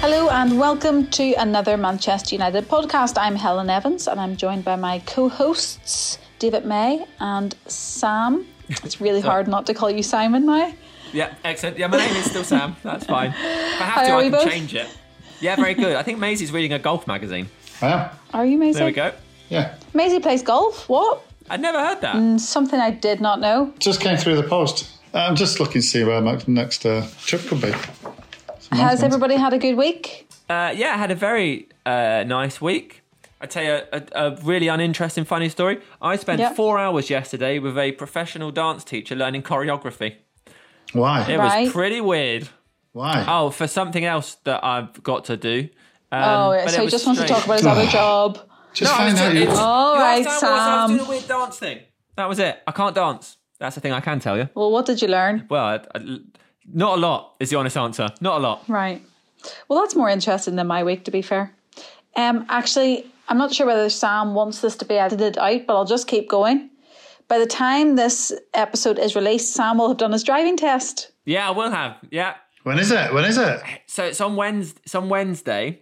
Hello and welcome to another Manchester United podcast. I'm Helen Evans and I'm joined by my co hosts, David May and Sam. It's really hard not to call you Simon now. Yeah, excellent. Yeah, my name is still Sam. That's fine. If I have How to, are I can both? change it. Yeah, very good. I think Maysie's reading a golf magazine. I am. Are you Maysie? There we go. Yeah. Maysie plays golf. What? I'd never heard that. Something I did not know. Just came through the post. I'm just looking to see where my next uh, trip could be. Some Has everybody had a good week? Uh, yeah, I had a very uh, nice week. I tell you a, a, a really uninteresting, funny story. I spent Yep. four hours yesterday with a professional dance teacher learning choreography. Why? It Right. was pretty weird. Why? Oh, for something else that I've got to do. Um, oh, yeah, but so it he was just wants to talk about his other job. just No, I find out. You, it- All you right, asked how I was, I was Sam. doing a weird dance thing. That was it. I can't dance. That's the thing I can tell you. Well, what did you learn? Well, I, I, not a lot is the honest answer. Not a lot. Right. Well, that's more interesting than my week, to be fair. Um, actually, I'm not sure whether Sam wants this to be edited out, but I'll just keep going. By the time this episode is released, Sam will have done his driving test. Yeah, I will have. Yeah. when is it? When is it? So it's on Wednesday, it's on Wednesday,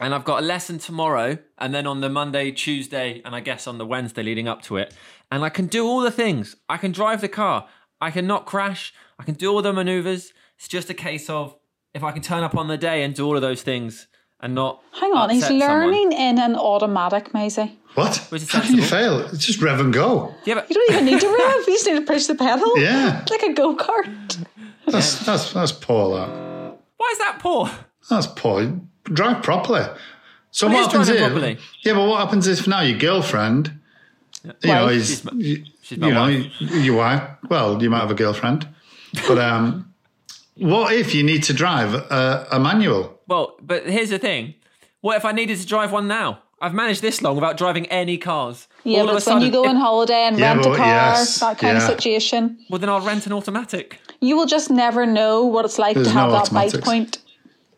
and I've got a lesson tomorrow, and then on the Monday, Tuesday, and I guess on the Wednesday leading up to it. And I can do all the things. I can drive the car. I can not crash. I can do all the maneuvers. It's just a case of if I can turn up on the day and do all of those things and not. Hang on, he's upset someone. learning in an automatic, Maysie. What? Which is How can you fail? It's just rev and go. Yeah, but You don't even need to rev, you just need to push the pedal. Yeah. Like a go kart. That's that's that's poor. That. why is that poor? That's poor. Drive properly. So Well, what happens driving here? properly. Yeah, but what happens if now your girlfriend? You know, is She's my- you, she's my you know wife. your wife. Well, you might have a girlfriend, but um, what if you need to drive a, a manual? Well, but here's the thing. What if I needed to drive one now? I've managed this long without driving any cars. Yeah, All but of a it's when you go on holiday and Yeah, rent a car, yes, that kind of situation. Well, then I'll rent an automatic. You will just never know what it's like There's to have no that bite point.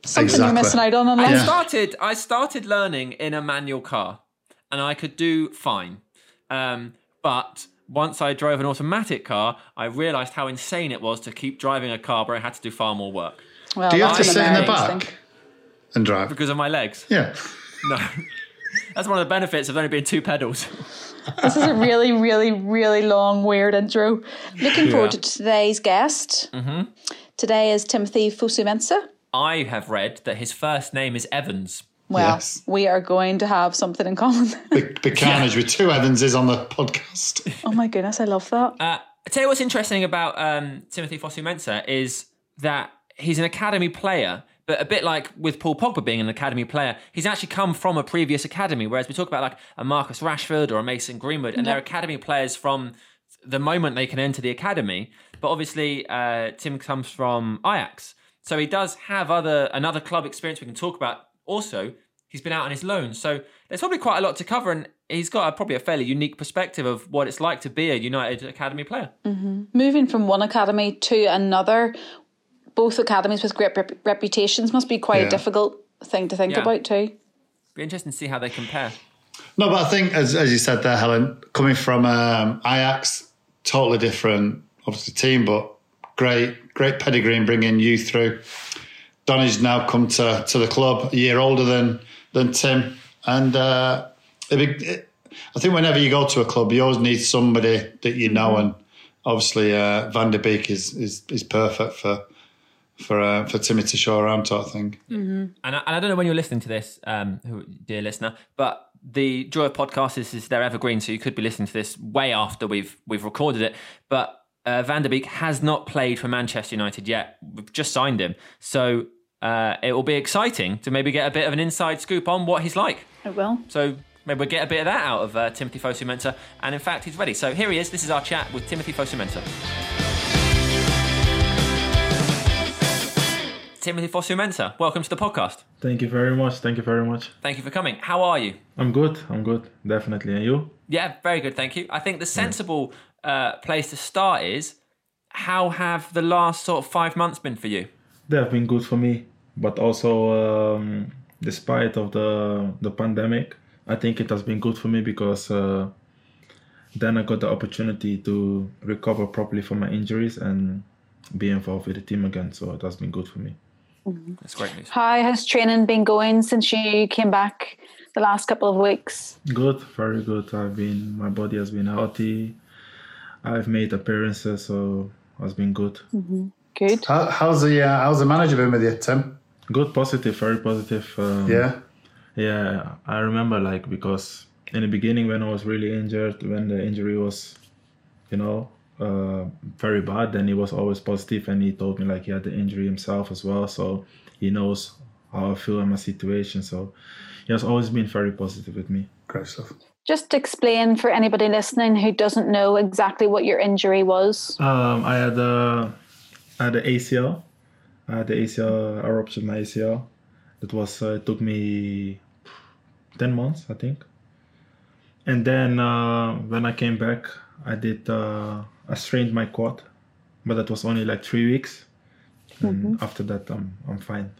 Something you're Exactly. missing out on I unless Yeah. started. I started learning in a manual car, and I could do fine. Um, but once I drove an automatic car, I realised how insane it was to keep driving a car where I had to do far more work Well, Do you have to sit in the back thing. and drive? because of my legs. Yeah. No, that's one of the benefits of only being two pedals. This is a really, really, really long, weird intro. Looking forward to today's guest. Mm-hmm. Today is Timothy Fosu-Mensah. I have read that his first name is Evans. Well, Yes. we are going to have something in common. the, big carnage with two Evanses on the podcast. oh my goodness, I love that. Uh, I tell you what's interesting about um, Timothy Fosu Mensah is that he's an academy player, but a bit like with Paul Pogba being an academy player, he's actually come from a previous academy. Whereas we talk about like a Marcus Rashford or a Mason Greenwood, and they're academy players from the moment they can enter the academy. But obviously, uh, Tim comes from Ajax, so he does have other another club experience we can talk about. Also, he's been out on his loan, so there's probably quite a lot to cover, and he's got a, probably a fairly unique perspective of what it's like to be a United academy player. Moving from one academy to another, both academies with great rep- reputations must be quite a difficult thing to think Yeah. about too. Be interesting to see how they compare. No, but I think, as, as you said there, Helen, coming from um, Ajax, totally different, obviously, team, but great, great pedigree in bringing you through. Donny's now come to, to the club a year older than than Tim, and uh, it'd be, it, I think whenever you go to a club, you always need somebody that you know, and obviously uh, Van der Beek is is, is perfect for for uh, for Timmy to show around, sort of thing. And I, and I don't know when you're listening to this, um, who, dear listener, but the Joy of Podcast is, is their evergreen, so you could be listening to this way after we've we've recorded it. But uh, Van der Beek has not played for Manchester United yet. We've just signed him, so uh, it will be exciting to maybe get a bit of an inside scoop on what he's like. It will. So maybe we'll get a bit of that out of uh, Timothy Fosu Mensah. And in fact, he's ready. So here he is. This is our chat with Timothy Fosu Mensah. Timothy Fosu Mensah, welcome to the podcast. Thank you very much. Thank you very much. Thank you for coming. How are you? I'm good. I'm good. Definitely. And you? Yeah, very good, thank you. I think the sensible uh, place to start is how have the last sort of five months been for you? They have been good for me, but also um, despite of the the pandemic, I think it has been good for me because uh, then I got the opportunity to recover properly from my injuries and be involved with the team again. So it has been good for me. That's great news. How has training been going since you came back the last couple of weeks? Good, very good. I've been my body has been healthy. I've made appearances, so it's been good. Good. How, how's the uh, how's the manager been with you, Tim? Good, positive, very positive. Um, Yeah. Yeah, I remember like because in the beginning when I was really injured, when the injury was, you know, uh, very bad, then he was always positive and he told me like he had the injury himself as well, so he knows how I feel in my situation. So he has always been very positive with me. Great stuff. Just explain for anybody listening who doesn't know exactly what your injury was. Um, I had a, I had the ACL. I had the ACL. I ruptured my ACL. It was uh, it took me ten months, I think. And then uh, when I came back, I did uh, I strained my quad, but that was only like three weeks. And after that, I'm I'm fine.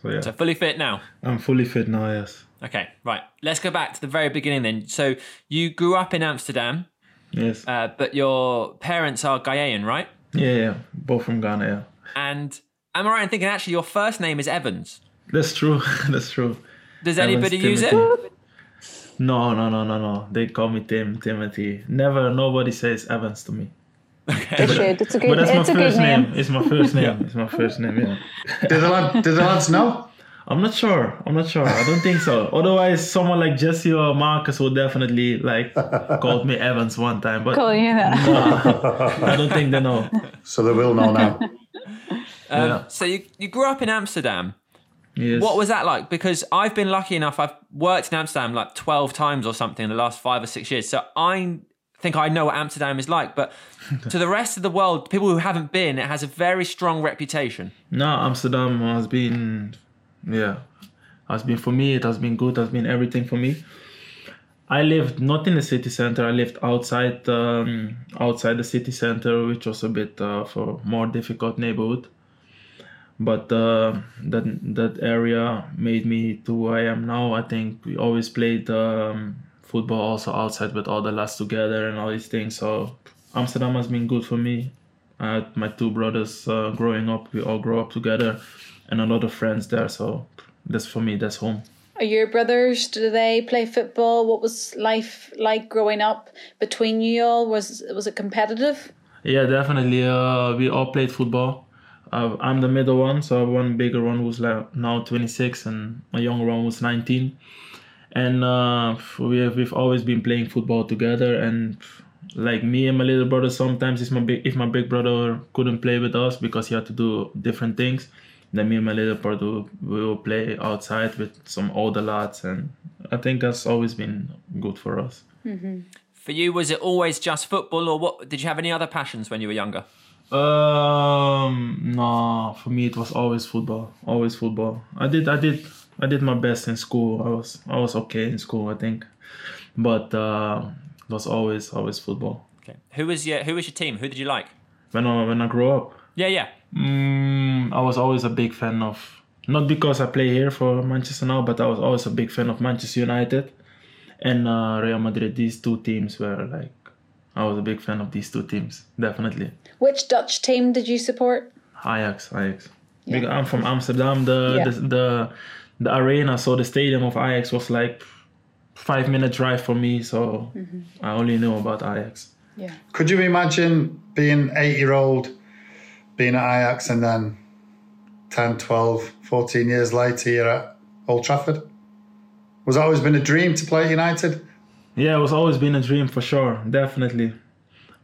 So yeah, So fully fit now. I'm fully fit now. Yes, Okay, right. Let's go back to the very beginning then. So you grew up in Amsterdam, yes, uh, but your parents are Ghanaian, right? Yeah, yeah. Both from Ghana. Yeah, And am I right in thinking actually your first name is Evans? that's true. that's true. Does Evans anybody use it? No, no, no, no, no. They call me Tim, Timothy. Never, nobody says Evans to me. They should. It's a good. But that's my It's a good first name. name. It's my first name. It's my first name. Yeah. Did the lad, did the lads know? I'm not sure. I'm not sure. I don't think so. Otherwise, someone like Jesse or Marcus would definitely like called me Evans one time. But Call you that. I don't think they know. So they will know now. Um, Yeah. So you, you grew up in Amsterdam. Yes. What was that like? Because I've been lucky enough, I've worked in Amsterdam like 12 times or something in the last five or six years. So I think I know what Amsterdam is like. But to the rest of the world, people who haven't been, it has a very strong reputation. No, Amsterdam has been, yeah, has been for me. It has been good. Has been everything for me. I lived not in the city center. I lived outside, um, outside the city center, which was a bit uh, a more difficult neighborhood. But uh, that that area made me to who I am now. I think we always played um, football also outside with all the lads together and all these things. So Amsterdam has been good for me. I had my two brothers uh, growing up. We all grew up together, and a lot of friends there. So that's for me. That's home. Are your brothers? Do they play football? What was life like growing up between you all? Was was it competitive? Yeah, definitely. Uh, we all played football. Uh, I'm the middle one, so one bigger one who's like now 26, and a younger one who's 19. And uh, we have, we've always been playing football together. And like me and my little brother, sometimes if my big if my big brother couldn't play with us because he had to do different things, then me and my little brother we will play outside with some older lads. And I think that's always been good for us. For you, was it always just football, or what? Did you have any other passions when you were younger? Um, no, for me it was always football. Always football. I did, I did, I did my best in school. I was, I was okay in school, I think, but uh, it was always, always football. Okay. Who was your Who was your team? Who did you like? When I when I grew up, Yeah, yeah. Mm, I was always a big fan of. Not because I play here for Manchester now, but I was always a big fan of Manchester United and uh, Real Madrid. These two teams were like, I was a big fan of these two teams, definitely. Which Dutch team did you support? Ajax, Ajax. Yeah. Because I'm from Amsterdam. The, Yeah. the the the arena, so the stadium of Ajax was like five minute drive for me. So I only knew about Ajax. Yeah. Could you imagine being eight year old, being at Ajax, and then 10, 12, 14 years later, you're at Old Trafford? Was that always been a dream to play at United? Yeah, it was always been a dream for sure, definitely.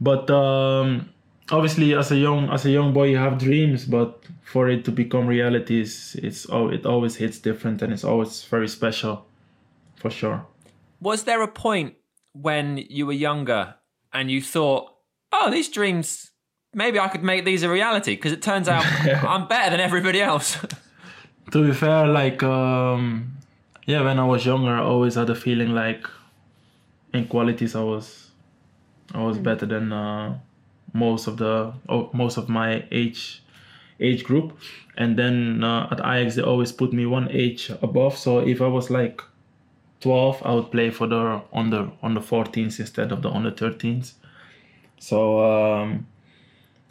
But um, obviously, as a young as a young boy, you have dreams, but for it to become reality, it's, it's oh, it always hits different, and it's always very special, for sure. Was there a point when you were younger and you thought, "Oh, these dreams, maybe I could make these a reality"? Because it turns out I'm better than everybody else. to be fair, like um, yeah, when I was younger, I always had a feeling like in qualities I was I was better than uh, most of the oh, most of my age age group. And then uh, at Ajax they always put me one age above. So if I was like 12, I would play for the under the 14s instead of the under 13s. So um,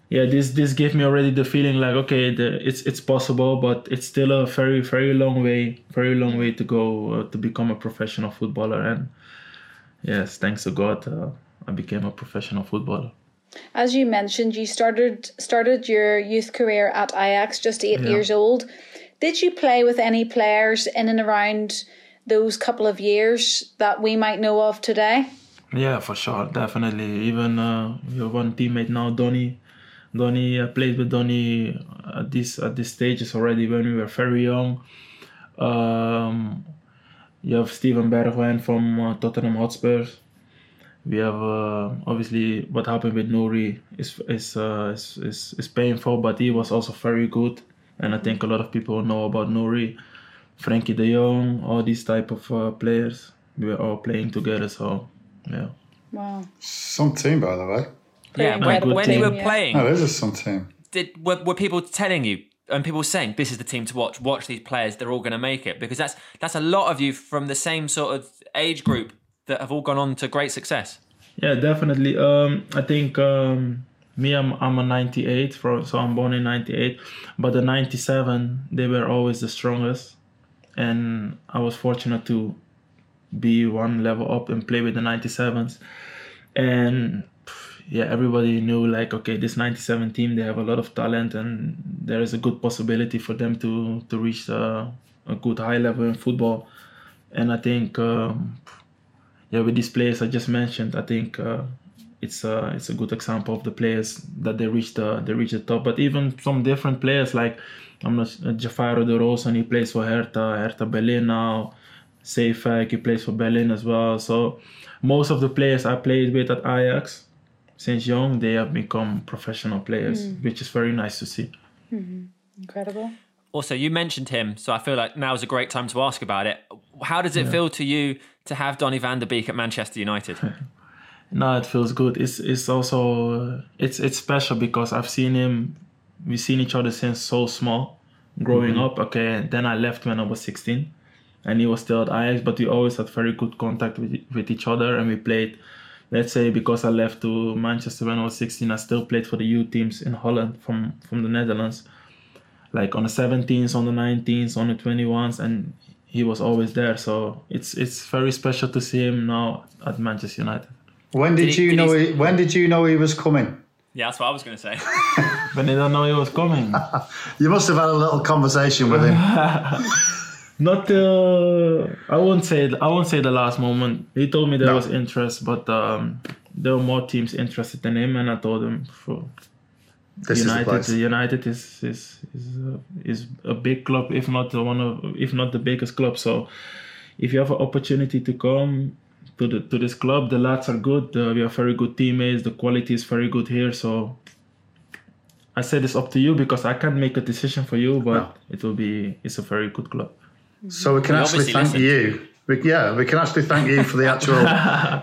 yeah, this this gave me already the feeling like okay, the, it's it's possible, but it's still a very very long way, very long way to go uh, to become a professional footballer. And yes, thanks to God, uh, I became a professional footballer. As you mentioned, you started started your youth career at Ajax just eight Yeah. years old. Did you play with any players in and around those couple of years that we might know of today? Yeah, for sure, definitely. Even uh, have one teammate now, Donny. Donny, I played with Donny at this at this stages already when we were very young. Um, you have Steven Bergwijn from uh, Tottenham Hotspurs. We have uh, obviously what happened with Nouri is is, uh, is is is painful, but he was also very good, and I think a lot of people know about Nouri, Frenkie De Jong, all these type of uh, players. We were all playing together, so yeah. Wow. Some team, by the way. Yeah, when, incredible when you were Yeah. playing, Oh, this is some team. did were, were people telling you and people saying this is the team to watch? Watch these players; they're all going to make it because that's that's a lot of you from the same sort of age group that have all gone on to great success. Yeah, definitely. Um, I think um, me, I'm I'm a '98, for, so I'm born in '98. But the '97, they were always the strongest, and I was fortunate to be one level up and play with the '97s. And pff, yeah, everybody knew like, okay, this '97 team, they have a lot of talent, and there is a good possibility for them to to reach uh, a good high level in football. And I think. Um, yeah, with these players I just mentioned, I think uh, it's a it's a good example of the players that they reach the they reach the top. But even some different players like I'm not uh, Javairô Dilrosun, he plays for Hertha, Hertha Berlin now. Seyfek, he plays for Berlin as well. So most of the players I played with at Ajax since young, they have become professional players, hmm. which is very nice to see. Hmm. Incredible. Also, you mentioned him, so I feel like now is a great time to ask about it. How does it feel to you to have Donny van der Beek at Manchester United? No, it feels good. It's it's also uh, it's it's special because I've seen him. We've seen each other since so small, growing mm-hmm. up. Okay, and then I left when I was 16, and he was still at Ajax. But we always had very good contact with with each other, and we played. Let's say because I left to Manchester when I was 16, I still played for the youth teams in Holland from from the Netherlands, like on the 17s, on the 19s, on the 21s, and he was always there. So it's it's very special to see him now at Manchester United. When did, Did he- you did know? he- He, when did you know he was coming? yeah, that's what I was going to say. When did don't know he was coming. You must have had a little conversation with him. Not the. I won't say. I won't say the last moment. He told me there No. was interest, but um, there were more teams interested in him, and I told him for This is United. place. United is is is a, is a big club, if not the one of, if not the biggest club. So, if you have an opportunity to come to the to this club, the lads are good. Uh, we have very good teammates. The quality is very good here. So. I said it's up to you because I can't make a decision for you, but No. it will be. It's a very good club. So we can He actually thank listened. you. We, yeah, we can actually thank you for the actual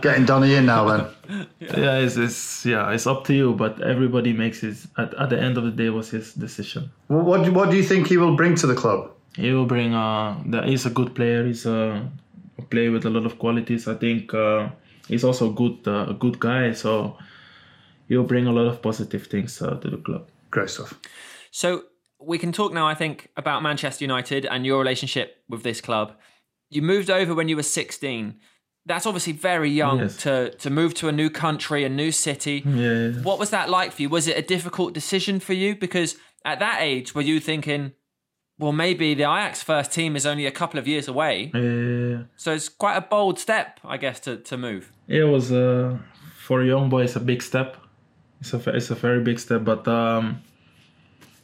getting Donny in now. Then yeah it's, it's yeah it's up to you but everybody makes his at, at the end of the day was his decision what, what do- what do you think he will bring to the club? he will bring uh the, he's a good player he's a, a player with a lot of qualities i think uh, he's also a good uh, a good guy so he'll bring a lot of positive things uh, to the club Great stuff. So we can talk now, I think, about Manchester United and your relationship with this club. You moved over when you were 16. That's obviously very young Yes. to, to move to a new country, a new city. yeah What was that like for you? Was it a difficult decision for you? Because at that age, were you thinking, well, maybe the Ajax first team is only a couple of years away. yeah So it's quite a bold step, I guess, to, to move. it was uh, for a young boy it's a big step it's a, it's a very big step but um,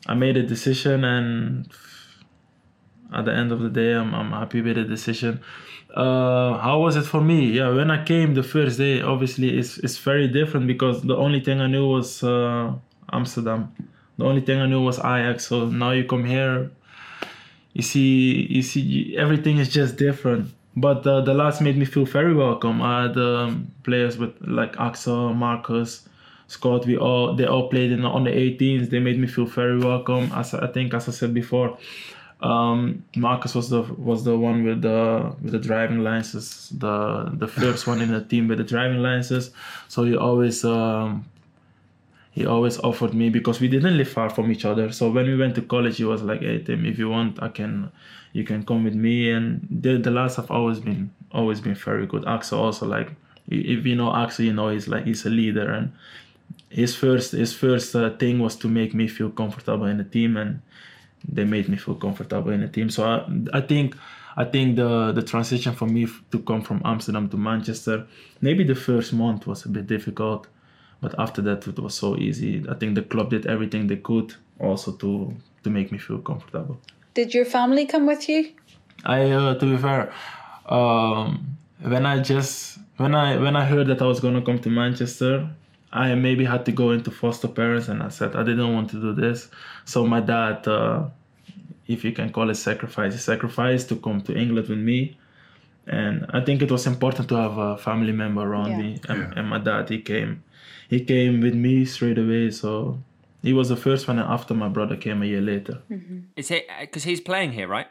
i made a decision and at the end of the day i'm, I'm happy with the decision. Uh, how was it for me? Yeah when i came the first day obviously it's, it's very different because the only thing i knew was uh, amsterdam. The only thing i knew was ajax. So now you come here you see you see everything is just different. But uh, the last made me feel very welcome. I had um, players with like axel marcus scott we all they all played in on the 18s they made me feel very welcome as i think as i said before um, marcus was the was the one with the with the driving license the the first one in the team with the driving licenses so he always um, he always offered me because we didn't live far from each other. So when we went to college, he was like, "Hey Tim, if you want, I can, you can come with me." And the the lads have always been always been very good. Axel also like, if you know Axel, you know he's like he's a leader, and his first his first uh, thing was to make me feel comfortable in the team, and they made me feel comfortable in the team. So I I think. I think the the transition for me to come from Amsterdam to Manchester, maybe the first month was a bit difficult, but after that it was so easy. I think the club did everything they could also to to make me feel comfortable. Did your family come with you? I uh, to be fair, um, when I just when I when I heard that I was gonna come to Manchester, I maybe had to go into foster parents, and I said I didn't want to do this. So my dad, uh, if you can call it sacrifice, he sacrificed to come to England with me. And I think it was important to have a family member around Yeah. me, and, Yeah. and my dad he came, he came with me straight away. So he was the first one, and after my brother came a year later. Is he because he's playing here, right?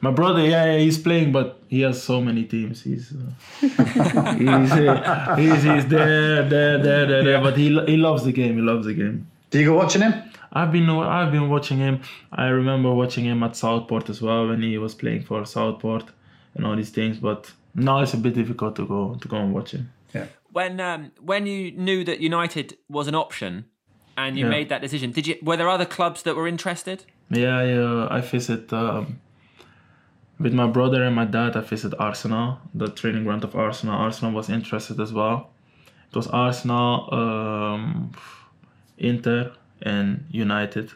My brother, yeah, yeah, he's playing, but he has so many teams. He's uh, he's, uh, he's he's there, there, there, there, there. But he he loves the game. He loves the game. Do you go watching him? I've been I've been watching him. I remember watching him at Southport as well when he was playing for Southport and all these things. But now it's a bit difficult to go to go and watch him. Yeah. When um, when you knew that United was an option and you Yeah. made that decision, did you? Were there other clubs that were interested? Yeah, yeah. I visit um, with my brother and my dad. I visit Arsenal, the training ground of Arsenal. Arsenal was interested as well. It was Arsenal, um, Inter, and United.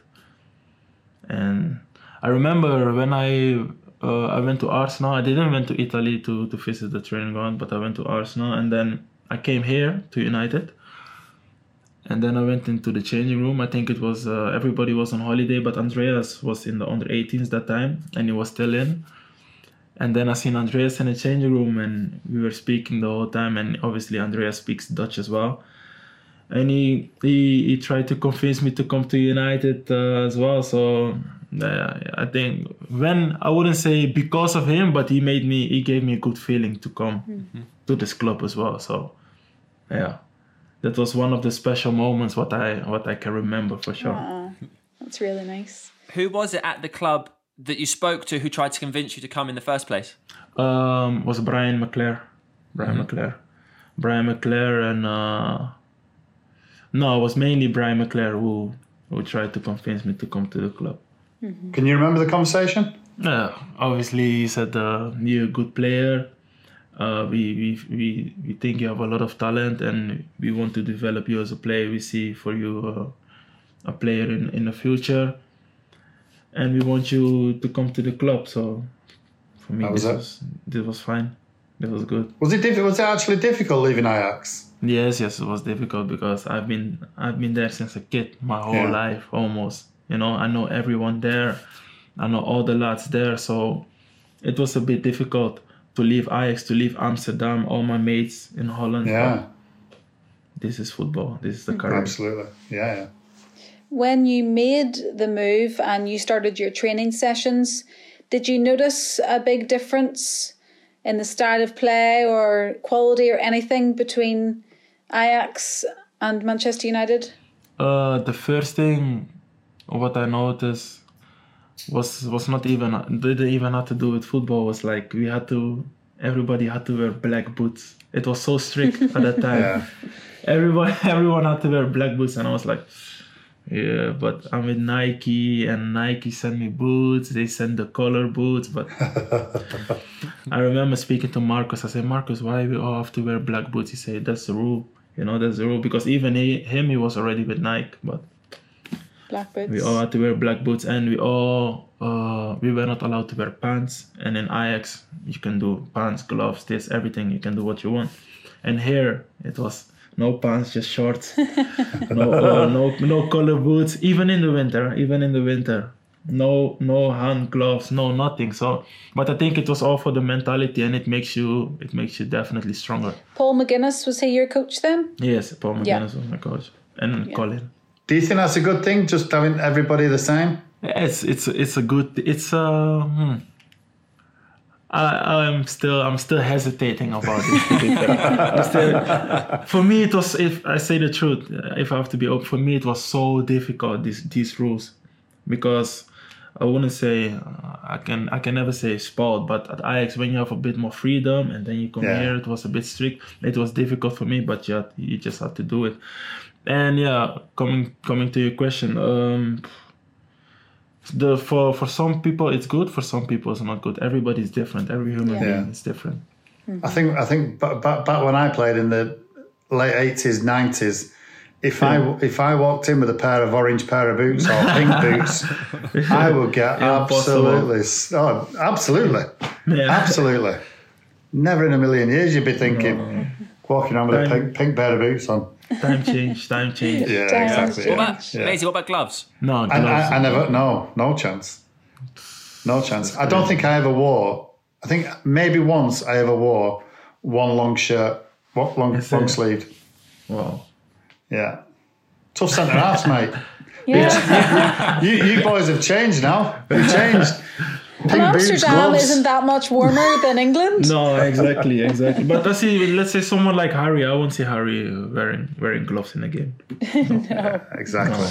And I remember when I uh, I went to Arsenal. I didn't went to Italy to to visit the training ground, but I went to Arsenal, and then I came here to United. And then I went into the changing room. I think it was uh, everybody was on holiday, but Andreas was in the under 18s that time, and he was still in. And then I seen Andreas in the changing room, and we were speaking the whole time. And obviously, Andreas speaks Dutch as well. And he he, he tried to convince me to come to United uh, as well. So uh, I think when I wouldn't say because of him, but he made me he gave me a good feeling to come to this club as well. So yeah that was one of the special moments what I what I can remember for sure. Aw, that's really nice. Who was it at the club that you spoke to who tried to convince you to come in the first place? Um, was Brian McClair, Brian McClair, Brian McClair, and uh, no, it was mainly Brian McClair who who tried to convince me to come to the club. Can you remember the conversation? Yeah, obviously he said uh, you're a good player. Uh, we, we we we think you have a lot of talent, and we want to develop you as a player. We see for you uh, a player in in the future, and we want you to come to the club. So for me, How was this that? was this was fine. This was good. Was it diff- was it actually difficult leaving Ajax? Yes, yes, it was difficult because I've been I've been there since a kid, my whole Yeah. life almost. You know, I know everyone there, I know all the lads there, so it was a bit difficult to leave Ajax, to leave Amsterdam, all my mates in Holland. Yeah, This is football. This is the career. absolutely. Yeah, yeah. When you made the move and you started your training sessions, did you notice a big difference in the style of play or quality or anything between Ajax and Manchester United? Uh, the first thing what I noticed was was not even didn't even have to do with football. Was like we had to everybody had to wear black boots. It was so strict at that time. Yeah. Everyone everyone had to wear black boots, and I was like, yeah, but I'm with Nike, and Nike sent me boots. They send the color boots, but I remember speaking to Marcus. I said, Marcus, why we all have to wear black boots? He said, that's the rule. You know, that's the rule because even he, him, he was already with Nike, but Black boots. we all had to wear black boots, and we all uh, we were not allowed to wear pants. And in Ajax, you can do pants, gloves, this, everything. You can do what you want. And here, it was no pants, just shorts. no, uh, no, no color boots. Even in the winter, even in the winter, no, no hand gloves, no nothing. So, but I think it was all for the mentality, and it makes you, it makes you definitely stronger. Paul McGuinness, was he your coach then? Yes, Paul McGuinness Yeah. was my coach, and Colin. Do you think that's a good thing? Just having everybody the same? It's it's it's a good it's a hmm. I, I'm still I'm still hesitating about it. to be fair. I'm still, for me, it was. If I say the truth, if I have to be open, for me it was so difficult these these rules, because I wouldn't say uh, I can I can never say spoiled, but at Ajax when you have a bit more freedom and then you come Yeah. here, it was a bit strict. It was difficult for me, but yeah, you just have to do it. And yeah, coming coming to your question, um, the for for some people it's good, for some people it's not good. Everybody's different. Every human Yeah. being is different. Mm-hmm. I think I think back, back, back when I played in the late eighties, nineties, if I if I walked in with a pair of orange pair of boots or pink boots, I would get absolutely oh absolutely Yeah. absolutely never in a million years you'd be thinking walking around with a pink, pink pair of boots on. Time change, time change. Yeah, Damn. exactly. What Yeah. What about, Yeah. Maysie, what about gloves? No, And gloves. I, I never, no, no chance. No chance. I don't think I ever wore, I think maybe once I ever wore one long shirt, what long, Is long it? sleeved. wow. Yeah. Tough centre halves, mate. Yeah. You, you boys have changed now. You've changed. Pink And Amsterdam gloves. isn't that much warmer than England. No, exactly, exactly. But let's see, let's say someone like Harry. I won't see Harry uh, wearing wearing gloves in a game. No, Exactly.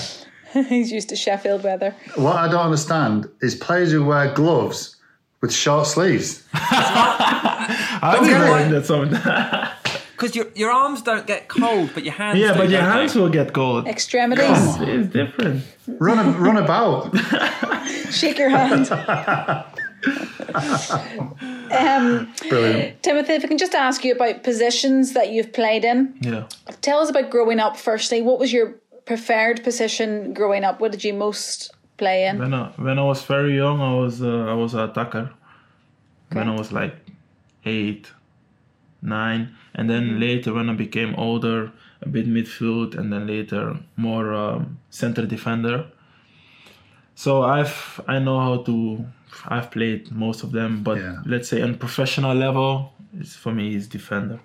He's used to Sheffield weather. What I don't understand is players who wear gloves with short sleeves. I'll be get it. wearing that something. Because your, your arms don't get cold, but your hands yeah, do, but your don't they? hands will get cold. Extremities. Come on. It's different. Run, a, run about. Shake your hand. um, Brilliant. Timothy, if I can just ask you about positions that you've played in. Yeah. Tell us about growing up firstly. What was your preferred position growing up? What did you most play in? When I when I was very young, I was uh, I was an attacker. When I was like eight, nine, and then later when I became older, a bit midfield, and then later more um, center defender. So I've I know how to. I've played most of them, but Yeah. let's say on professional level, it's for me is defender.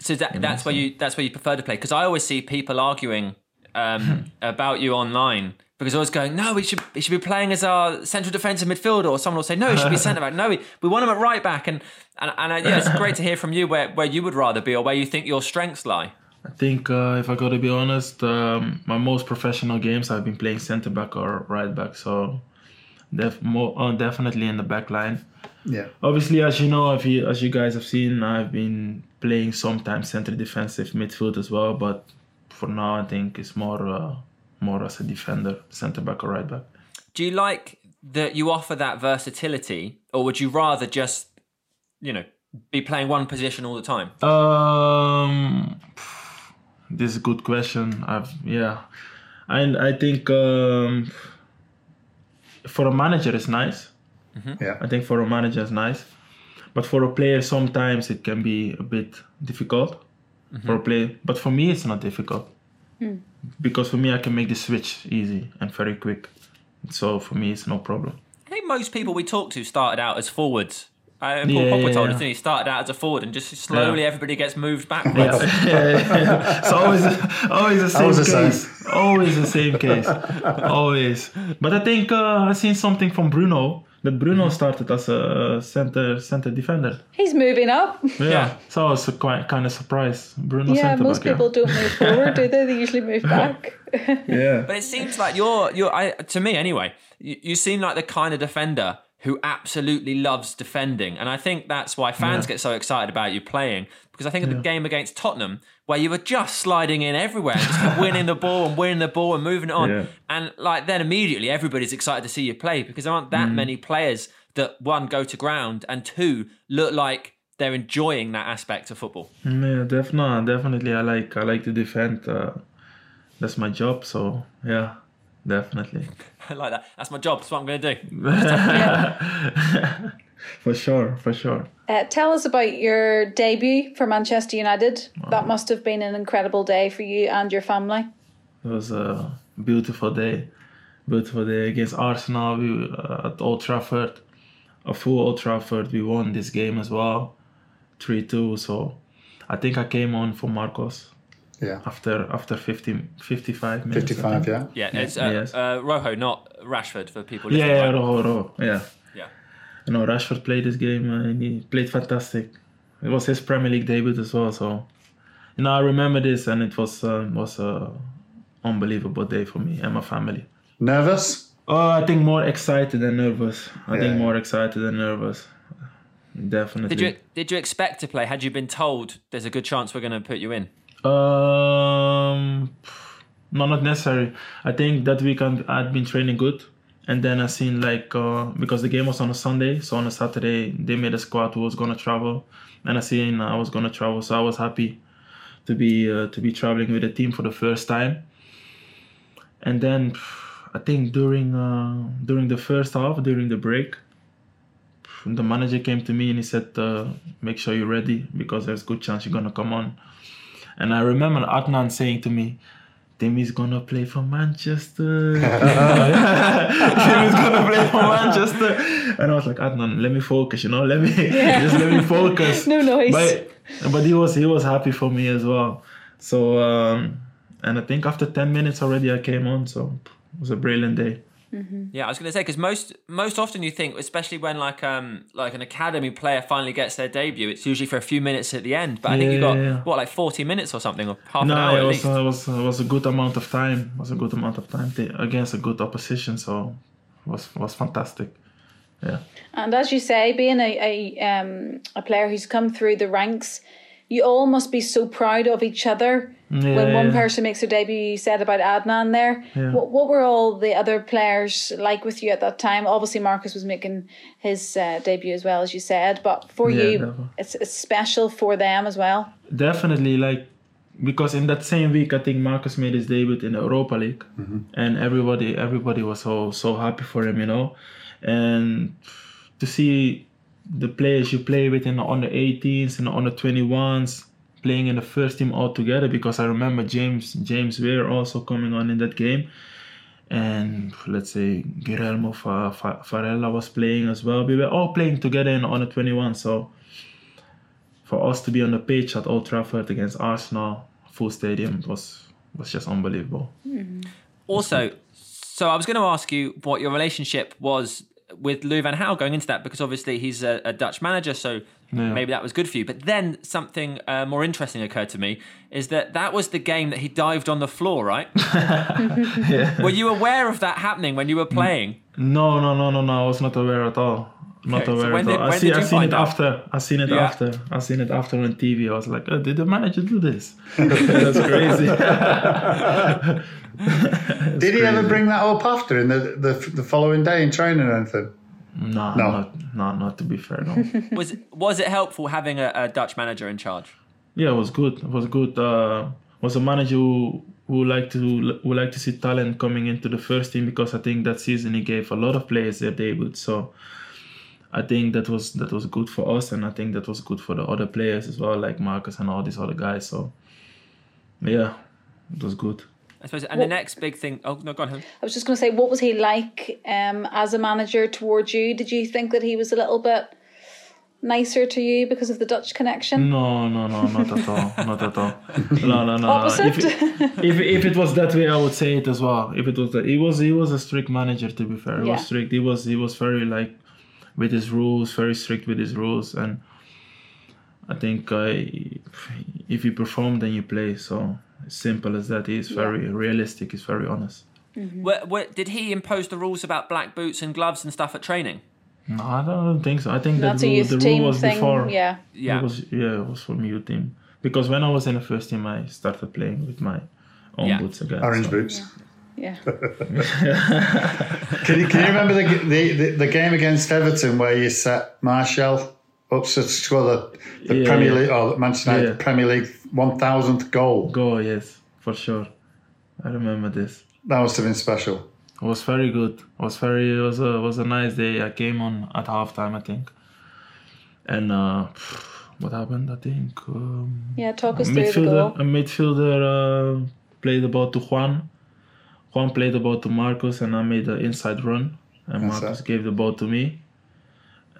So that, that's where you that's where you prefer to play because I always see people arguing um, about you online because I was going no we should he should be playing as our central defensive midfielder or someone will say no he should be centre back no we, we want him at right back and and, and uh, yeah it's great to hear from you where, where you would rather be or where you think your strengths lie I think uh, if I got to be honest, um, my most professional games I've been playing center back or right back. So def- more, uh, definitely in the back line. Yeah. Obviously, as you know, if you, as you guys have seen, I've been playing sometimes center defensive midfield as well. But for now, I think it's more uh, more as a defender, center back or right back. do you like that you offer that versatility or would you rather just you know be playing one position all the time Um, this is a good question. I've yeah, and I think um, for a manager it's nice. Yeah. I think for a manager it's nice, but for a player sometimes it can be a bit difficult for a player. But for me it's not difficult because for me I can make the switch easy and very quick. So for me it's no problem. I think most people we talked to started out as forwards. Uh, and Paul Yeah, Pogba yeah, told yeah. us, didn't he? Started out as a forward, and just slowly Yeah. everybody gets moved backwards. Yeah, yeah, yeah. It's always always the same Always the same. case. Always the same case. Always. But I think uh, I seen something from Bruno that Bruno mhm. started as a uh, center center defender. He's moving up. Yeah. Yeah. So I was quite kind of surprised. Bruno Yeah, center most back, people don't move forward, do they? They usually move back. Yeah. yeah. But it seems like you're you're I, to me anyway. You, you seem like the kind of defender who absolutely loves defending, and I think that's why fans Yeah. get so excited about you playing. Because I think of the game against Tottenham, where you were just sliding in everywhere, just winning the ball and winning the ball and moving it on, Yeah. and like then immediately everybody's excited to see you play because there aren't Mm. that many players that one go to ground and two look like they're enjoying that aspect of football. Yeah, definitely, definitely. I like I like to defend. Uh, that's my job. So yeah, definitely. I like that. That's my job. That's what I'm going to do. For sure, for sure. Uh, tell us about your debut for Manchester United. That must have been an incredible day for you and your family. It was a beautiful day, beautiful day against Arsenal. We uh, at Old Trafford, a full Old Trafford. We won this game as well, three two. So I think I came on for Marcos Yeah. after after 50, 55 minutes. 55, yeah. Yeah, it's uh, Yes. uh, Rojo, not Rashford, for people Yeah, yeah. Rojo, Rojo, yeah. Yeah. you know, Rashford played this game and he played fantastic. It was his Premier League debut as well, so you know I remember this and it was uh, was a unbelievable day for me and my family. Nervous? Oh, I think more excited than nervous. I Yeah. think more excited than nervous. Definitely. Did you did you expect to play? Had you been told there's a good chance we're going to put you in? Um, no, not necessary. I think that weekend I'd been training good, and then I seen like uh, because the game was on a Sunday, so on a Saturday they made a squad who was gonna travel, and I seen I was gonna travel, so I was happy to be uh, to be traveling with the team for the first time. And then I think during uh, during the first half, during the break, the manager came to me and he said, uh, "Make sure you're ready because there's good chance you're gonna come on." And I remember Adnan saying to me, Timmy's gonna play for Manchester. Timmy's gonna play for Manchester. And I was like, Adnan, let me focus, you know, let me just let me focus. No noise. But but he was he was happy for me as well. So um and I think after ten minutes already I came on, so it was a brilliant day. Yeah, I was going to say because most most often you think, especially when like um like an academy player finally gets their debut, it's usually for a few minutes at the end. But I think you Yeah, got yeah, yeah. what like forty minutes or something, or half an hour No, at it was, least. uh, was uh, was a good amount of time. Was a good amount of time against a good opposition. So it was was fantastic. Yeah. And as you say, being a, a um a player who's come through the ranks, you all must be so proud of each other. when one yeah. person makes their debut, you said about Adnan there. Yeah. What, what were all the other players like with you at that time? Obviously, Marcus was making his uh, debut as well, as you said. But for Yeah, you, definitely. it's, it's special for them as well. definitely like because in that same week I think Marcus made his debut in the Europa League and everybody everybody was so so happy for him you know and to see the players you play with in the under 18s and the under 21s playing in the first team all together because I remember James James Weir also coming on in that game. And let's say Guillermo Fa- Fa- Varela was playing as well. We were all playing together in the under 21 so for us to be on the pitch at Old Trafford against Arsenal, full stadium was was just unbelievable. Hmm. Also, so I was going to ask you what your relationship was with Louis Van Gaal going into that because obviously he's a, a Dutch manager, so Yeah. maybe that was good for you. But then something uh, more interesting occurred to me is that that was the game that he dived on the floor, right? Were you aware of that happening when you were playing? No, no, no, no, no. I was not aware at all. Not Okay, aware when at did- all. I see. I seen it out? after. I seen it Yeah. after. I seen it after on TV. I was like, oh, did the manager do this? That's crazy. Did he ever bring that up after in the, the the following day in training or anything? no, No. not, not, not to be fair. No. Was was it helpful having a, a Dutch manager in charge? Yeah, it was good. It was good. Uh, was a manager who who like to who like to see talent coming into the first team because I think that season he gave a lot of players their debut. So I think that was that was good for us, and I think that was good for the other players as well, like Marcus and all these other guys. So yeah, it was good. I suppose. And the next big thing. Oh no, go on. Helen. I was just going to say, what was he like um, as a manager towards you? Did you think that he was a little bit nicer to you because of the Dutch connection? No, no, no, not at all, not at all. No, no, no. Opposite? If it, if if it was that way, I would say it as well. If it was that, he was he was a strict manager. To be fair, he Yeah. was strict. He was he was very like with his rules, very strict with his rules, and I think uh, if you perform, then you play. So simple as that. He's very realistic. He's very honest. Where, where, did he impose the rules about black boots and gloves and stuff at training? No, I don't think so. I think That's that a rule, the rule was thing. before. Yeah. Yeah. It was yeah, it was from youth team. Because when I was in the first team, I started playing with my own Yeah. boots again. Orange so- boots. Yeah. Can you, can you remember the, the, the, the game against Everton where you set Martial up to score the, the Yeah, Premier yeah. League or Manchester United Yeah. Premier League one thousandth goal? Goal, yes, for sure. I remember this. That must have been special. It was very good. It was very. It was a was a nice day. I came on at halftime, I think. And uh, what happened? I think um, Yeah, talk us a through the goal. a midfielder uh, played the ball to Juan. Juan played the ball to Marcus, and I made an inside run. And That's Marcus it. gave the ball to me,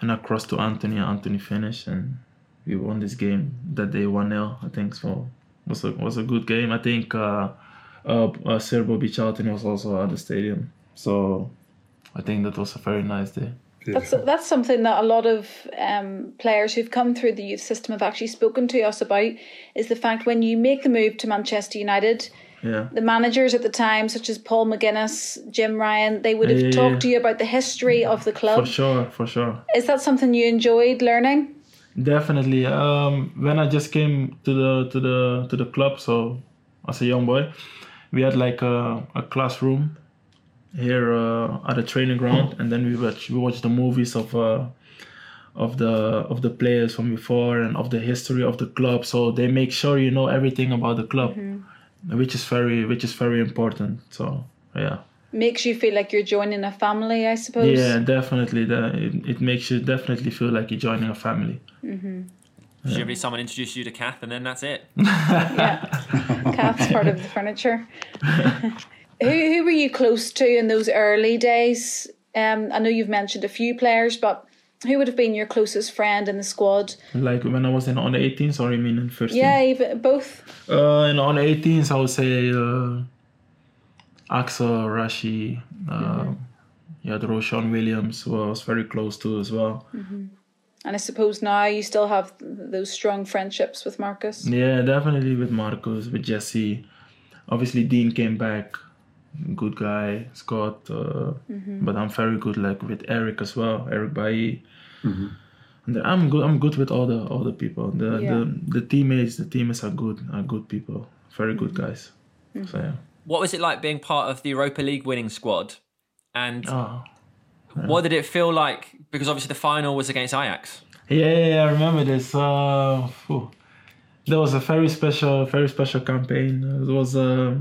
and I crossed to Anthony. Anthony finished, and we won this game that day one 0 I think so. Was a was a good game. I think uh, uh, uh, Sir Bobby Charlton was also at the stadium, so I think that was a very nice day. That's that's something that a lot of um, players who've come through the youth system have actually spoken to us about. Is the fact when you make the move to Manchester United, Yeah. the managers at the time, such as Paul McGuinness, Jim Ryan, they would have Yeah, talked yeah. to you about the history of the club. For sure, for sure. Is that something you enjoyed learning? Definitely. Um, when I just came to the to the to the club, so as a young boy, we had like a, a classroom here uh, at the training ground, and then we watch we watched the movies of uh, of the of the players from before and of the history of the club. So they make sure you know everything about the club, which is very which is very important. So yeah. Makes you feel like you're joining a family, I suppose. Yeah, definitely. The, it, it makes you definitely feel like you're joining a family. Usually someone introduces you to Kath and then that's it. Yeah. Kath's part of the furniture. who who were you close to in those early days? Um, I know you've mentioned a few players, but who would have been your closest friend in the squad? Like when I was in under 18s, or you mean in first Yeah, team? even both. Uh, in under 18s, I would say uh, Axel, Rashi, uh, you had Roshan Williams, who I was very close to as well. Mm-hmm. And I suppose now you still have those strong friendships with Marcus. Yeah, definitely with Marcus, with Jesse. Obviously, Dean came back, good guy. Scott, uh, mm-hmm. but I'm very good like with Eric as well, Eric Bailly. Mm-hmm. And I'm good. I'm good with all the all the people. The Yeah. the, the teammates, the teammates are good. Are good people. Very good guys. So yeah. What was it like being part of the Europa League winning squad? And Oh. what did it feel like? Because obviously the final was against Ajax. Yeah, yeah, yeah, I remember this. Uh, that was a very special, very special campaign. It was uh,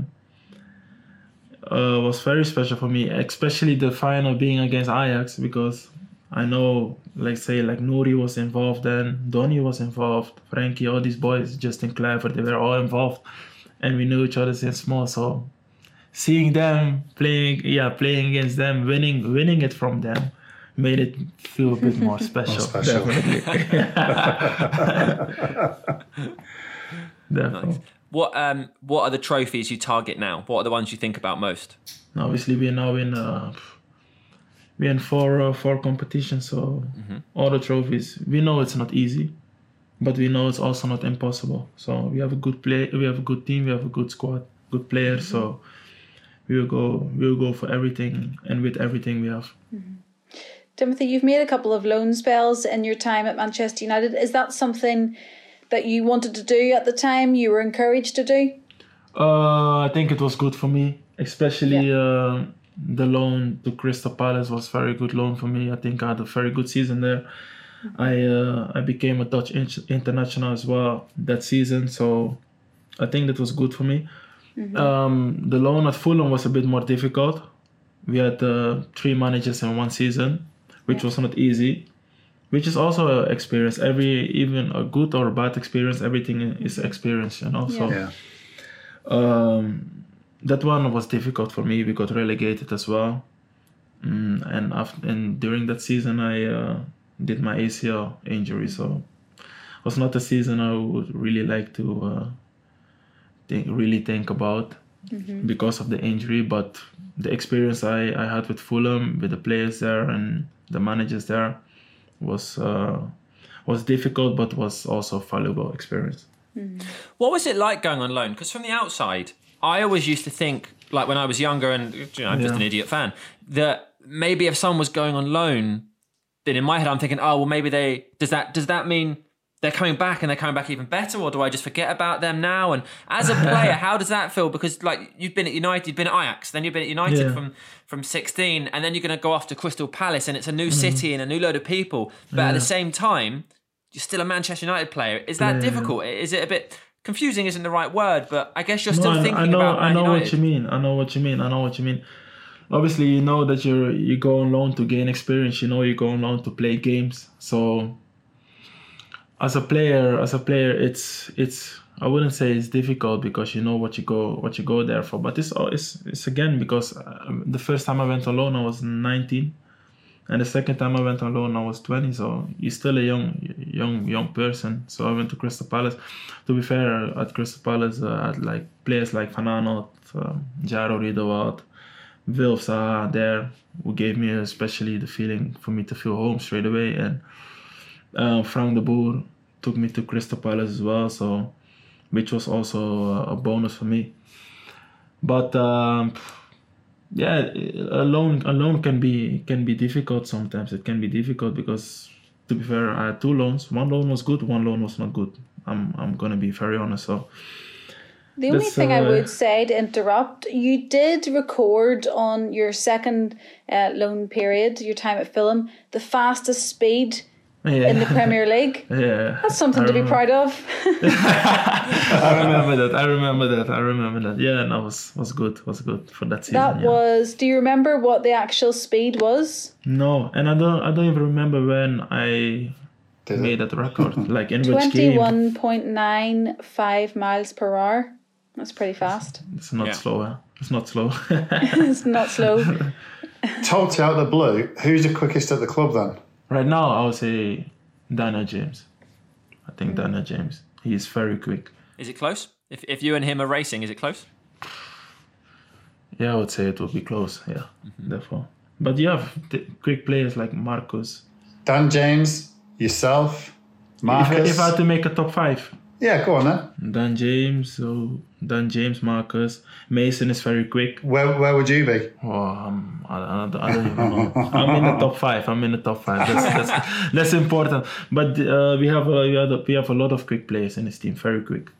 uh, was very special for me, especially the final being against Ajax because I know, like say, like Nouri was involved then, Donny was involved, Frenkie, all these boys, Justin Kluivert, they were all involved, and we knew each other since small. So seeing them playing, yeah, playing against them, winning, winning it from them. Made it feel a bit more special. special. Definitely. Definitely. What um what are the trophies you target now? What are the ones you think about most? Obviously, we're now in uh, we're in four uh, four competitions, so all the trophies. We know it's not easy, but we know it's also not impossible. So we have a good play, we have a good team, we have a good squad, good players. So we will go we will go for everything and with everything we have. Timothy, you've made a couple of loan spells in your time at Manchester United. Is that something that you wanted to do at the time? You were encouraged to do? Uh, I think it was good for me, especially uh, the loan to Crystal Palace was very good loan for me. I think I had a very good season there. I uh, I became a Dutch international as well that season, so I think that was good for me. Um, the loan at Fulham was a bit more difficult. We had uh, three managers in one season, which was not easy. Which is also an experience. Every even a good or a bad experience, everything is experience, you know. So Yeah. um, that one was difficult for me. We got relegated as well, mm, and after and during that season, I uh, did my ACL injury, so it was not a season I would really like to uh, think really think about because of the injury. But the experience I, I had with Fulham, with the players there and the managers there, was uh, was difficult, but was also valuable experience. What was it like going on loan? Because from the outside, I always used to think, like when I was younger, and you know, I'm just an idiot fan, that maybe if someone was going on loan, then in my head I'm thinking, oh well, maybe they does that does that mean they're coming back and they're coming back even better, or do I just forget about them now? And as a player, how does that feel? Because like you've been at United, you've been at Ajax, then you've been at United Yeah. from from 16, and then you're going to go off to Crystal Palace, and it's a new mm-hmm. city and a new load of people, but at the same time, you're still a Manchester United player. Is that Yeah. difficult? Is it a bit confusing? Isn't the right word, but I guess you're still I- thinking I know, about I know United. what you mean. I know what you mean. I know what you mean. Obviously, you know that you're you go on loan to gain experience. You know you go on loan to play games. So, as a player, as a player, it's it's I wouldn't say it's difficult because you know what you go what you go there for. But it's it's it's again because uh, the first time I went alone I was 19, and the second time I went alone I was 20. So you're still a young young young person. So I went to Crystal Palace. To be fair, at Crystal Palace, uh, had like players like Van um, Jairo Riedewald, Wilf Zaha there who gave me especially the feeling for me to feel home straight away. And uh, Frank de Boer took me to Crystal Palace as well, so which was also a- bonus for me. But um, yeah, alone alone can be can be difficult sometimes. It can be difficult because to be fair, I had two loans. One loan was good, one loan was not good. I'm I'm gonna be very honest. So The only That's, thing I uh, would say to interrupt, you did record on your second uh, loan period, your time at Fulham, the fastest speed yeah, in the Premier League. yeah. That's something I to be um, proud of. I remember that. I remember that. I remember that. Yeah, no, was was good. Was good for that season. that yeah. was. Do you remember what the actual speed was? no, and I don't. I don't even remember when I Did it? made that record. like in which game? Twenty-one point nine five miles per hour. That's pretty fast. It's not Yeah. slow. It's not slow. it's not slow. Totally out of the blue. Who's the quickest at the club then? Right now, I would say Dana James. I think Mm. Daniel James. He is very quick. Is it close? If, if you and him are racing, is it close? Yeah, I would say it would be close. Yeah, Mm-hmm. therefore. But you have t- quick players like Marcus. Dan James, yourself, If, if I had to make a top five, yeah, go on then. Dan James, so Dan James, Marcus, Mason is very quick. Where where would you be? Oh, um, I, I, don't- I don't even know. I'm in the top five. I'm in the top five. That's that's, that's important. But uh, we have a, we have a we have a lot of quick players in this team. Very quick.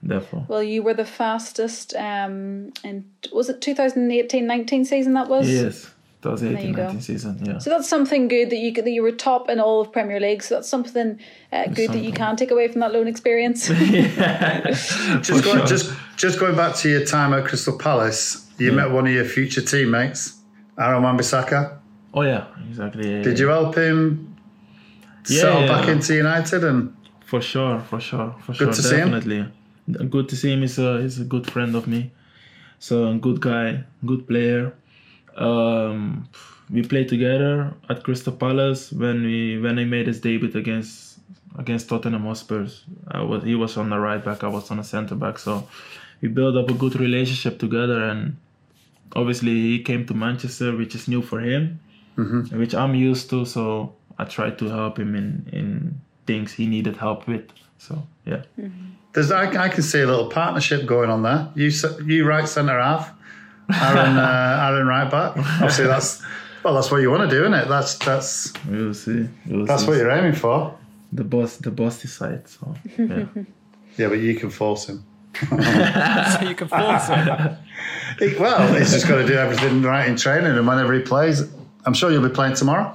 Therefore, Well, you were the fastest um in was it 2018-19 season that was? yes, that was you 18, go. 19 season. Yeah. So that's something good that you that you were top in all of Premier League. So that's something uh, good that you something. can take away from that loan experience. Just going, just just going back to your time at Crystal Palace, you met one of your future teammates, Aaron Wan-Bissaka. Oh yeah, exactly. yeah, Did yeah. you help him Yeah, settle yeah. back into United? And For sure, for sure, for sure. to see him. Definitely. Good to see him. He's a, he's a good friend of me. So good guy, good player. Um, we played together at Crystal Palace when we when he made his debut against against Tottenham Hotspurs. I was he was on the right back, I was on the centre back. So we built up a good relationship together, and obviously he came to Manchester, which is new for him, which I'm used to. So I tried to help him in in things he needed help with. So yeah. there's I, I can see a little partnership going on there. You s- you right centre half, Aaron uh, Aaron right back. Obviously that's well that's what you want to do, isn't it? That's that's We'll see. We'll that's see. what you're aiming for. the boss the boss decides. So yeah. Yeah, but you can force him. so you can force it. He- Well, he's just got to do everything right in training, and whenever he plays, I'm sure you'll be playing tomorrow.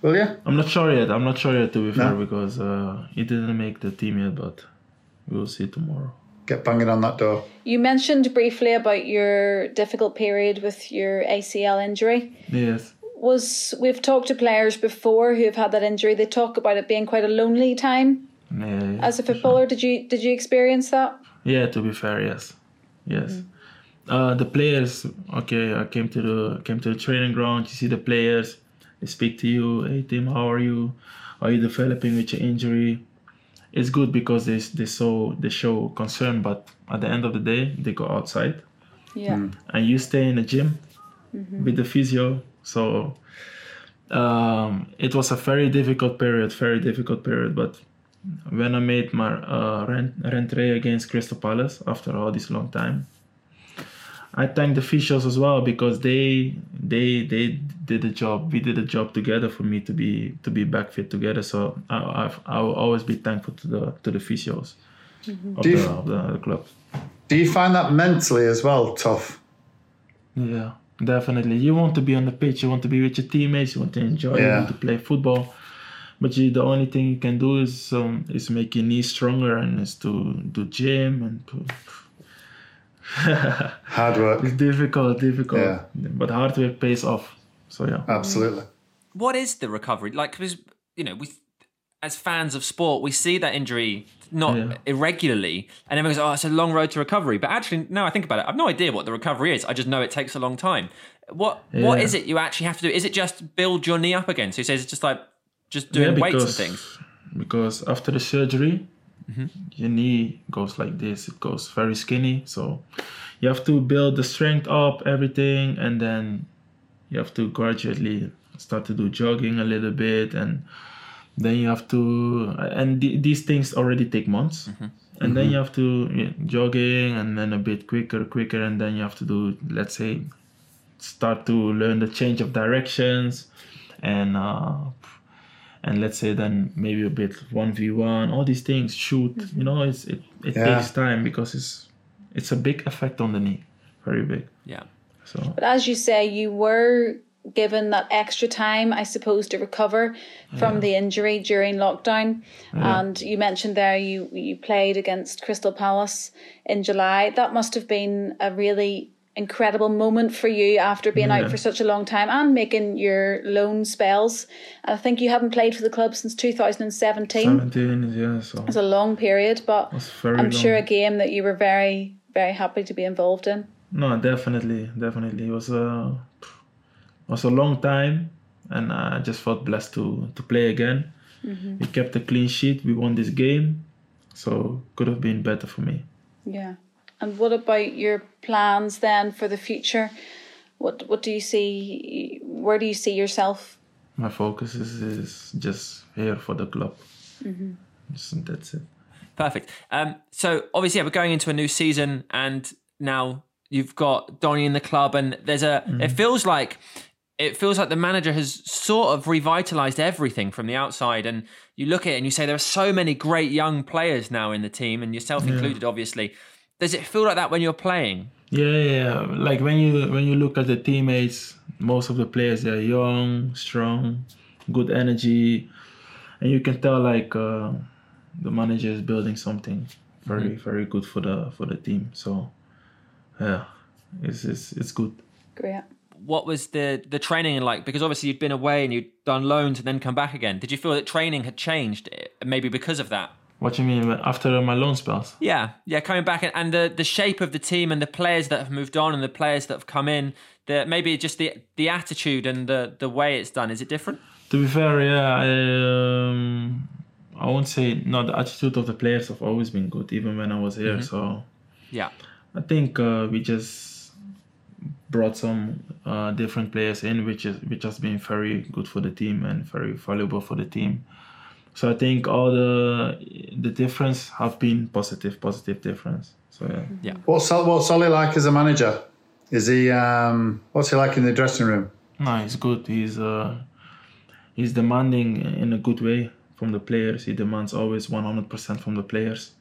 Will you? I'm not sure yet. I'm not sure yet to be fair No? because uh, he didn't make the team yet, but we'll see tomorrow. Get banging on that door. you mentioned briefly about your difficult period with your ACL injury. Yes. Was we've talked to players before who have had that injury. They talk about it being quite a lonely time Yeah, as a for sure. footballer. Did you did you experience that? Yeah, to be fair, yes, yes. Uh, the players, okay. I came to the came to the training ground. You see the players. They speak to you. Hey Tim, how are you? Are you developing with your injury? It's good because they they show they show concern, but at the end of the day, they go outside Yeah. and you stay in the gym with the physio. So um, it was a very difficult period, very difficult period. But when I made my uh, rent rentrée against Crystal Palace after all this long time, I thank the officials as well because they they they did the job. We did the job together for me to be to be back fit together. So I I've, I will always be thankful to the to the officials of, Do you- the, of the, the club. Do you find that mentally as well tough? Yeah, definitely. You want to be on the pitch. You want to be with your teammates. You want to enjoy. You Yeah. want to play football. But you, the only thing you can do is um, is make your knees stronger and is to do gym and to, Hard work. it's difficult, difficult. Yeah. But hard work pays off. So yeah. Absolutely. Mm. what is the recovery like? Because you know, we as fans of sport, we see that injury not Yeah. irregularly, and everyone goes, "Oh, it's a long road to recovery." But actually, now I think about it. I've no idea what the recovery is. I just know it takes a long time. What What Yeah. is it you actually have to do? Is it just build your knee up again? So he says it's just like just doing weights and things. Because after the surgery, mm-hmm. your knee goes like this. It goes very skinny. So you have to build the strength up, everything, and then you have to gradually start to do jogging a little bit, and then you have to. And th- these things already take months. Mm-hmm. And then mm-hmm. you have to yeah, jogging, and then a bit quicker, quicker, and then you have to do, let's say, start to learn the change of directions, and uh, and let's say then maybe a bit one v one, all these things, shoot. Mm-hmm. You know, it's it, it Yeah. takes time because it's it's a big effect on the knee, very big. Yeah. So But as you say, you were given that extra time, I suppose, to recover from the injury during lockdown. And you mentioned there you you played against Crystal Palace in July. That must have been a really incredible moment for you after being out for such a long time and making your loan spells. I think you haven't played for the club since 2017. seventeen, yeah. So It's a long period, but I'm sure a game that you were very, very happy to be involved in. No, definitely, definitely. It was a it was a long time, and I just felt blessed to to play again. We kept a clean sheet. We won this game, so could have been better for me. Yeah. And what about your plans then for the future? What what do you see where do you see yourself? My focus is, is just here for the club. Just, that's it. Perfect. Um, so obviously, yeah, we're going into a new season, and now you've got Donny in the club, and there's a. It feels like it feels like the manager has sort of revitalized everything from the outside, and you look at it and you say there are so many great young players now in the team, and yourself included, obviously. Does it feel like that when you're playing? Yeah, yeah. Like when you when you look at the teammates, most of the players they're young, strong, good energy, and you can tell like uh, the manager is building something very very good for the for the team. So yeah, it's it's it's good. Great. What was the the training like? Because obviously you'd been away and you'd done loans and then come back again. Did you feel that training had changed, eh, maybe because of that? What do you mean after my loan spells? Yeah, yeah, coming back and, and the the shape of the team and the players that have moved on and the players that have come in, the maybe just the the attitude and the the way it's done. Is it different? To be fair, yeah, I, um, I won't say no. The attitude of the players have always been good, even when I was here. So Yeah, I think uh, we just brought some uh, different players in, which is which has been very good for the team and very valuable for the team. So I think all the the difference have been positive, positive difference. So yeah, Yeah. What's Sol- what's Solly like as a manager? Is he um, what's he like in the dressing room? no, he's good. He's uh, he's demanding in a good way from the players. He demands always one hundred percent from the players.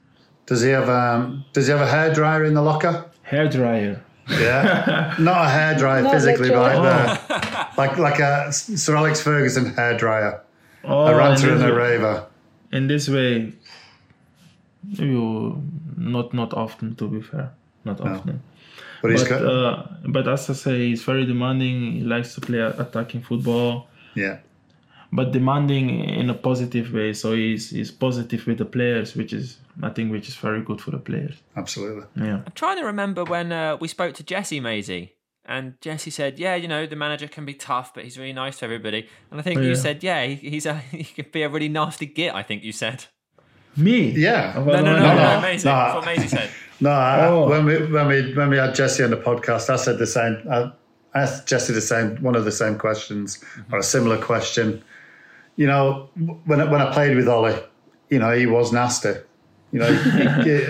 Does he have um, does he have a hair dryer in the locker? Hair dryer. Yeah, not a hair dryer physically, but literally. like, the, like like a Sir Alex Ferguson hair dryer, Oh, a ranter in and this a raver. in this way, you not not often to be fair, not often. But he's but got uh, but as I say, he's very demanding. He likes to play attacking football, yeah. But demanding in a positive way. So he's he's positive with the players, which is I think which is very good for the players. Absolutely. Yeah. I'm trying to remember when uh, we spoke to Jesse Maysie. And Jesse said, "Yeah, you know, the manager can be tough, but he's really nice to everybody." And I think you said, "Yeah, he, he's a he could be a really nasty git." I think you said. Me? Yeah. Oh, No, no, no, no, no, no. Maysie. No. That's what Maysie said. No, I, Oh. when we when we when we had Jesse on the podcast, I said the same. I asked Jesse the same one of the same questions or a similar question. You know, when I- when I played with Ole, you know, he was nasty. You know, he- he-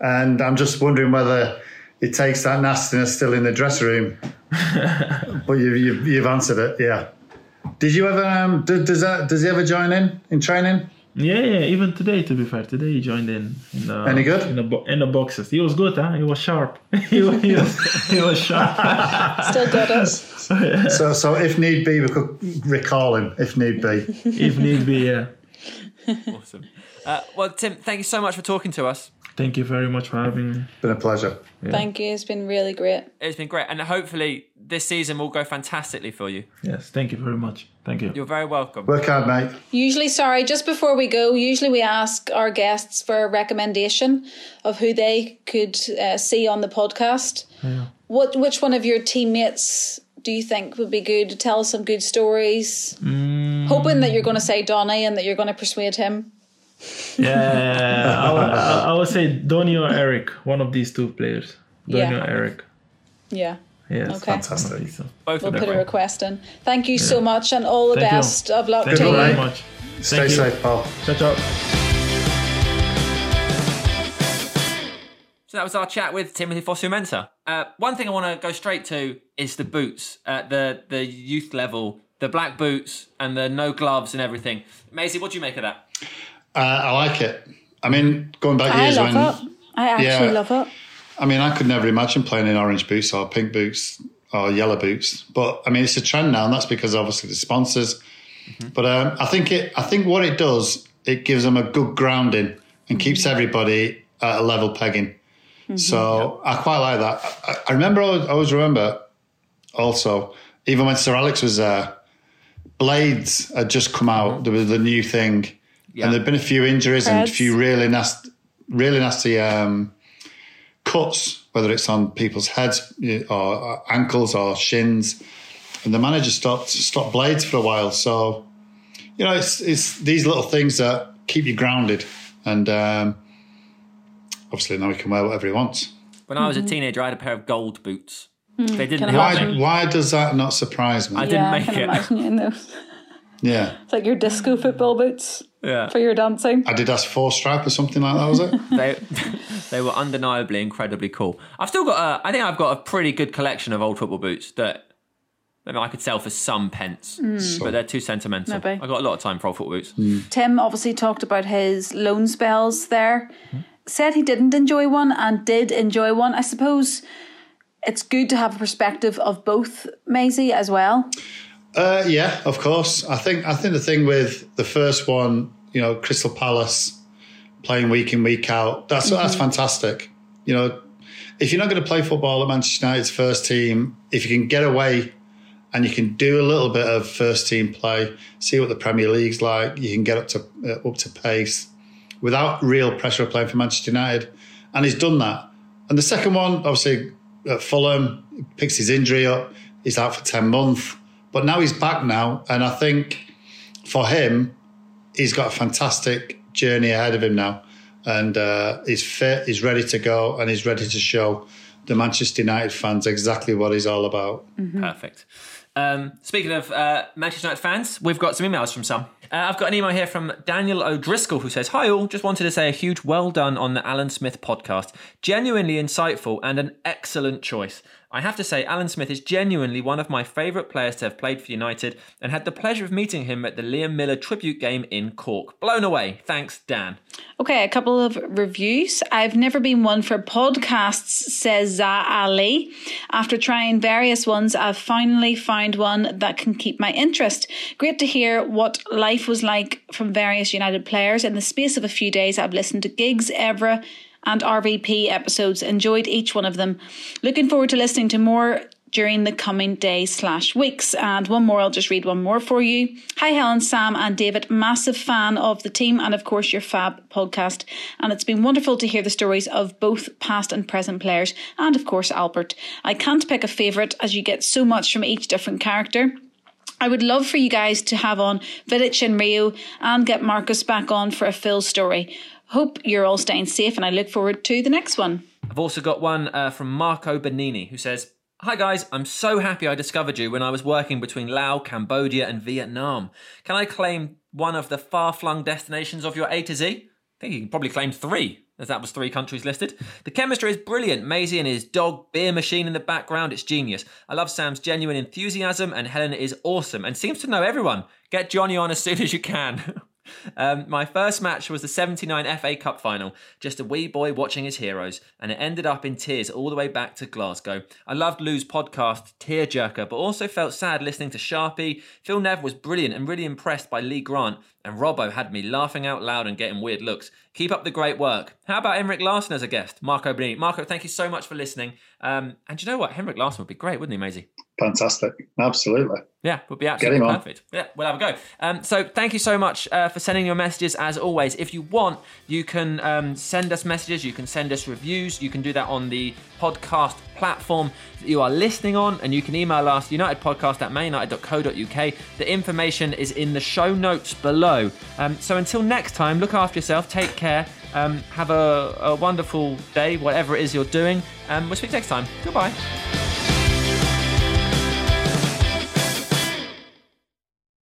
and I'm just wondering whether it takes that nastiness still in the dressing room. but you, you've you've answered it, yeah. Did you ever? Um, do, does that? Does he ever join in in training? Yeah, yeah. Even today, to be fair, today he joined in. in the, Any good? In the in the boxes, he was good, huh? He was sharp. he, was, he was he was sharp. Still got us. So so if need be, we could recall him if need be. if need be, yeah. Awesome. Uh, well, Tim, thank you so much for talking to us. Thank you very much for having me. Been a pleasure. Thank you. It's been really great. It's been great, and hopefully this season will go fantastically for you. Yes, thank you very much. Thank you. You're very welcome. Work hard, mate. Usually, sorry, just before we go, usually we ask our guests for a recommendation of who they could uh, see on the podcast. Yeah. What, which one of your teammates do you think would be good to tell us some good stories? Hoping that you're going to say Donny and that you're going to persuade him. Yeah, I, would- I, I would say Donny or Eric, one of these two players. Donny Yeah. or Eric. Yeah. Yes, Okay. Fantastic. one of these two. Both We'll of put a request in. Thank you so much and all the Thank you. best of luck Thank to you you. very much. Stay Thank you. safe, Paul. Ciao, ciao. So that was our chat with Timothy Fosu-Mensah. Uh, one thing I want to go straight to is the boots at the the youth level, the black boots and the no gloves and everything. Maysie, what do you make of that? Uh, I like it. I mean, going back I years love when it. I actually Yeah. love it. I mean, I could never imagine playing in orange boots or pink boots or yellow boots. But I mean, it's a trend now, and that's because obviously the sponsors. But um, I think it. I think what it does, it gives them a good grounding and keeps everybody at a level pegging. So I quite like that. I, I remember. I always, I always remember. Also, even when Sir Alex was there, blades had just come out. There was the new thing, Yeah. and there'd been a few injuries and a few really nasty, really nasty um, cuts, whether it's on people's heads or uh, ankles or shins. And the manager stopped stopped blades for a while. So, you know, it's it's these little things that keep you grounded. And um, obviously now he can wear whatever he wants. When I was a teenager, I had a pair of gold boots. They didn't help Why me. why does that not surprise me? I didn't yeah, make I can it. imagine you in those. yeah. It's like your disco football boots Yeah. for your dancing. I did Adidas four stripe or something like that, was it? they they were undeniably incredibly cool. I've still got a, I think I've got a pretty good collection of old football boots that maybe I could sell for some pence, hmm. but they're too sentimental. Maybe. I've got a lot of time for old football boots. Hmm. Tim obviously talked about his loan spells there. Hmm? Said he didn't enjoy one and did enjoy one. I suppose it's good to have a perspective of both, Maysie, as well. Uh, yeah, of course. I think I think the thing with the first one, you know, Crystal Palace playing week in week out, that's that's fantastic. You know, if you're not going to play football at Manchester United's first team, if you can get away and you can do a little bit of first team play, see what the Premier League's like, you can get up to uh, up to pace without real pressure of playing for Manchester United, and he's done that. And the second one, obviously at Fulham, picks his injury up. He's out for ten months, but now he's back now, and I think for him, he's got a fantastic journey ahead of him now, and uh, he's fit, he's ready to go, and he's ready to show the Manchester United fans exactly what he's all about. Perfect. Um, speaking of uh, Manchester United fans, we've got some emails from some. Uh, I've got an email here from Daniel O'Driscoll who says, Hi all, just wanted to say a huge well done on the Alan Smith podcast. Genuinely insightful and an excellent choice. I have to say, Alan Smith is genuinely one of my favourite players to have played for United and had the pleasure of meeting him at the Liam Miller tribute game in Cork. Blown away. Thanks, Dan. Okay, a couple of reviews. I've never been one for podcasts, says Za Ali. After trying various ones, I've finally found one that can keep my interest. Great to hear what life was like from various United players. In the space of a few days, I've listened to Giggs, Evra, and RVP episodes. Enjoyed each one of them. Looking forward to listening to more during the coming days slash weeks. And one more, I'll just read one more for you. Hi, Helen, Sam, and David. Massive fan of the team and, of course, your Fab podcast. And it's been wonderful to hear the stories of both past and present players, and, of course, Albert. I can't pick a favourite as you get so much from each different character. I would love for you guys to have on Vidic and Rio and get Marcus back on for a full story. Hope you're all staying safe, and I look forward to the next one. I've also got one uh, from Marco Benini who says, Hi guys, I'm so happy I discovered you when I was working between Laos, Cambodia, and Vietnam. Can I claim one of the far flung destinations of your A to Z? I think you can probably claim three, as that was three countries listed. The chemistry is brilliant. Maysie and his dog beer machine in the background, it's genius. I love Sam's genuine enthusiasm, and Helen is awesome and seems to know everyone. Get Johnny on as soon as you can. Um, my first match was the 79 FA Cup final, just a wee boy watching his heroes, and it ended up in tears all the way back to Glasgow. I loved Lou's podcast, Tearjerker, but also felt sad listening to Sharpie. Phil Nev was brilliant and really impressed by Lee Grant, and Robbo had me laughing out loud and getting weird looks. Keep up the great work. How about Henrik Larsson as a guest? Marco Benini. Marco, thank you so much for listening. Um, and you know what? Henrik Larsson would be great, wouldn't he, Maysie? Fantastic. Absolutely. Yeah, would be absolutely perfect. Yeah, we'll have a go. Um, so thank you so much uh, for sending your messages. As always, if you want, you can um, send us messages. You can send us reviews. You can do that on the podcast platform that you are listening on, and you can email us unitedpodcast at manunited.co.uk. The information is in the show notes below. Um, so until next time, look after yourself. Take care. Um, have a, a wonderful day, whatever it is you're doing. Um, we'll speak next time. Goodbye.